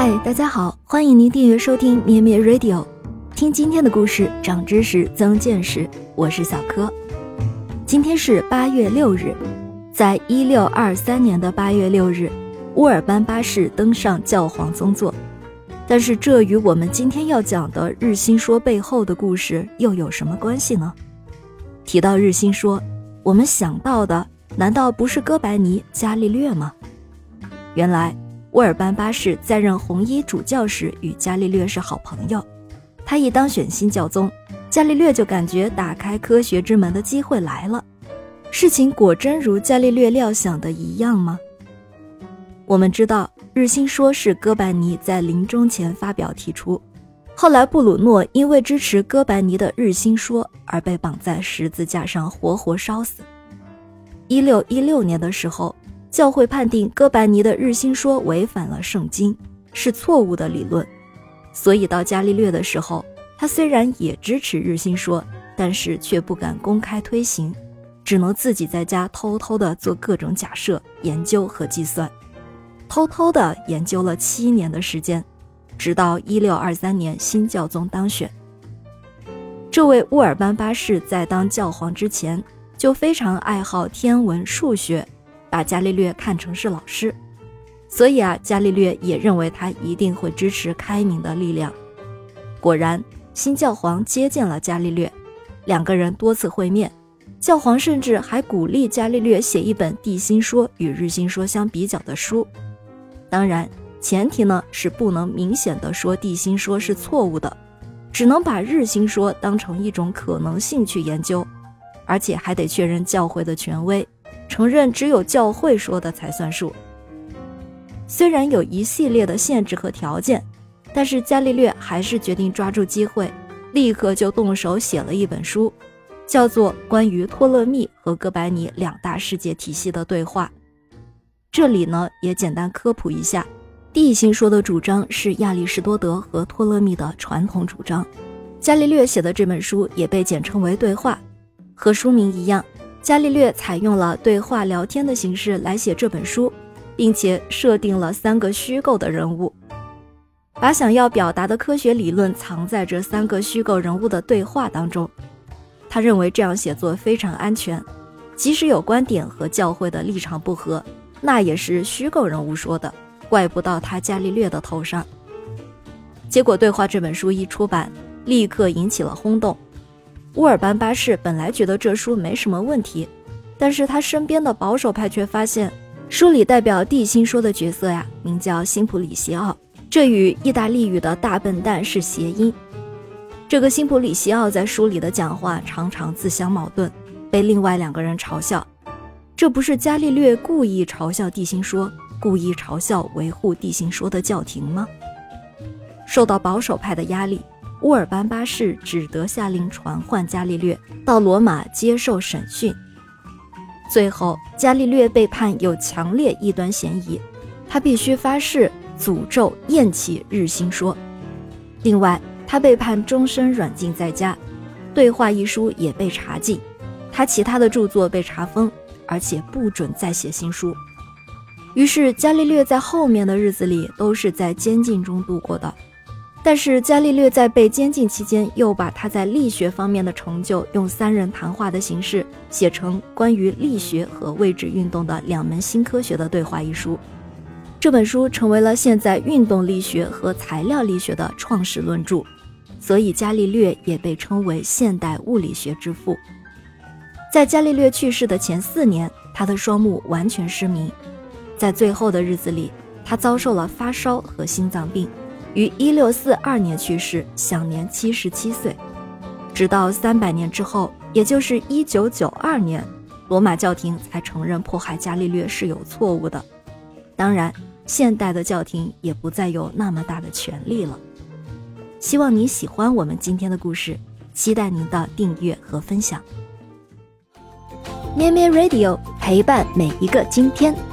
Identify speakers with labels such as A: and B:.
A: 嗨，大家好，欢迎您订阅收听咩咩 Radio，听今天的故事，长知识，增见识。我是小柯。今天是八月六日，在一六二三年的八月六日，乌尔班八世登上教皇宗座。但是这与我们今天要讲的日心说背后的故事又有什么关系呢？提到日心说，我们想到的难道不是哥白尼、伽利略吗？原来。乌尔班八世在任红衣主教时，与伽利略是好朋友。他一当选新教宗，伽利略就感觉打开科学之门的机会来了。事情果真如伽利略料想的一样吗？我们知道，日心说是哥白尼在临终前发表提出，后来布鲁诺因为支持哥白尼的日心说而被绑在十字架上活活烧死。一六一六年的时候。教会判定哥白尼的日心说违反了圣经，是错误的理论，所以到伽利略的时候，他虽然也支持日心说，但是却不敢公开推行，只能自己在家偷偷的做各种假设、研究和计算，偷偷的研究了七年的时间，直到一六二三年新教宗当选。这位乌尔班八世在当教皇之前就非常爱好天文数学。把伽利略看成是老师，所以啊，伽利略也认为他一定会支持开明的力量。果然，新教皇接见了伽利略，两个人多次会面。教皇甚至还鼓励伽利略写一本地心说与日心说相比较的书。当然，前提呢是不能明显的说地心说是错误的，只能把日心说当成一种可能性去研究，而且还得确认教会的权威。承认只有教会说的才算数。虽然有一系列的限制和条件，但是伽利略还是决定抓住机会，立刻就动手写了一本书，叫做《关于托勒密和哥白尼两大世界体系的对话》。这里呢也简单科普一下，地心说的主张是亚里士多德和托勒密的传统主张，伽利略写的这本书也被简称为《对话》，和书名一样。伽利略采用了对话聊天的形式来写这本书，并且设定了三个虚构的人物，把想要表达的科学理论藏在这三个虚构人物的对话当中。他认为这样写作非常安全，即使有观点和教会的立场不合，那也是虚构人物说的，怪不到他伽利略的头上。结果，《对话》这本书一出版，立刻引起了轰动。乌尔班八世本来觉得这书没什么问题，但是他身边的保守派却发现，书里代表地心说的角色呀，名叫辛普里西奥，这与意大利语的大笨蛋是谐音。这个辛普里西奥在书里的讲话常常自相矛盾，被另外两个人嘲笑。这不是伽利略故意嘲笑地心说，故意嘲笑维护地心说的教廷吗？受到保守派的压力。乌尔班八世只得下令传唤伽利略到罗马接受审讯。最后，伽利略被判有强烈异端嫌疑，他必须发誓诅咒厌弃日心说。另外，他被判终身软禁在家，《对话》一书也被查禁，他其他的著作被查封，而且不准再写新书。于是，伽利略在后面的日子里都是在监禁中度过的。但是伽利略在被监禁期间，又把他在力学方面的成就用三人谈话的形式写成关于力学和位置运动的两门新科学的对话一书。这本书成为了现在运动力学和材料力学的创始论著，所以伽利略也被称为现代物理学之父。在伽利略去世的前四年，他的双目完全失明，在最后的日子里，他遭受了发烧和心脏病。于一六四二年去世，享年七十七岁。直到三百年之后，也就是一九九二年，罗马教廷才承认迫害伽利略是有错误的。当然，现代的教廷也不再有那么大的权利了。希望你喜欢我们今天的故事，期待您的订阅和分享。咩咩 Radio 陪伴每一个今天。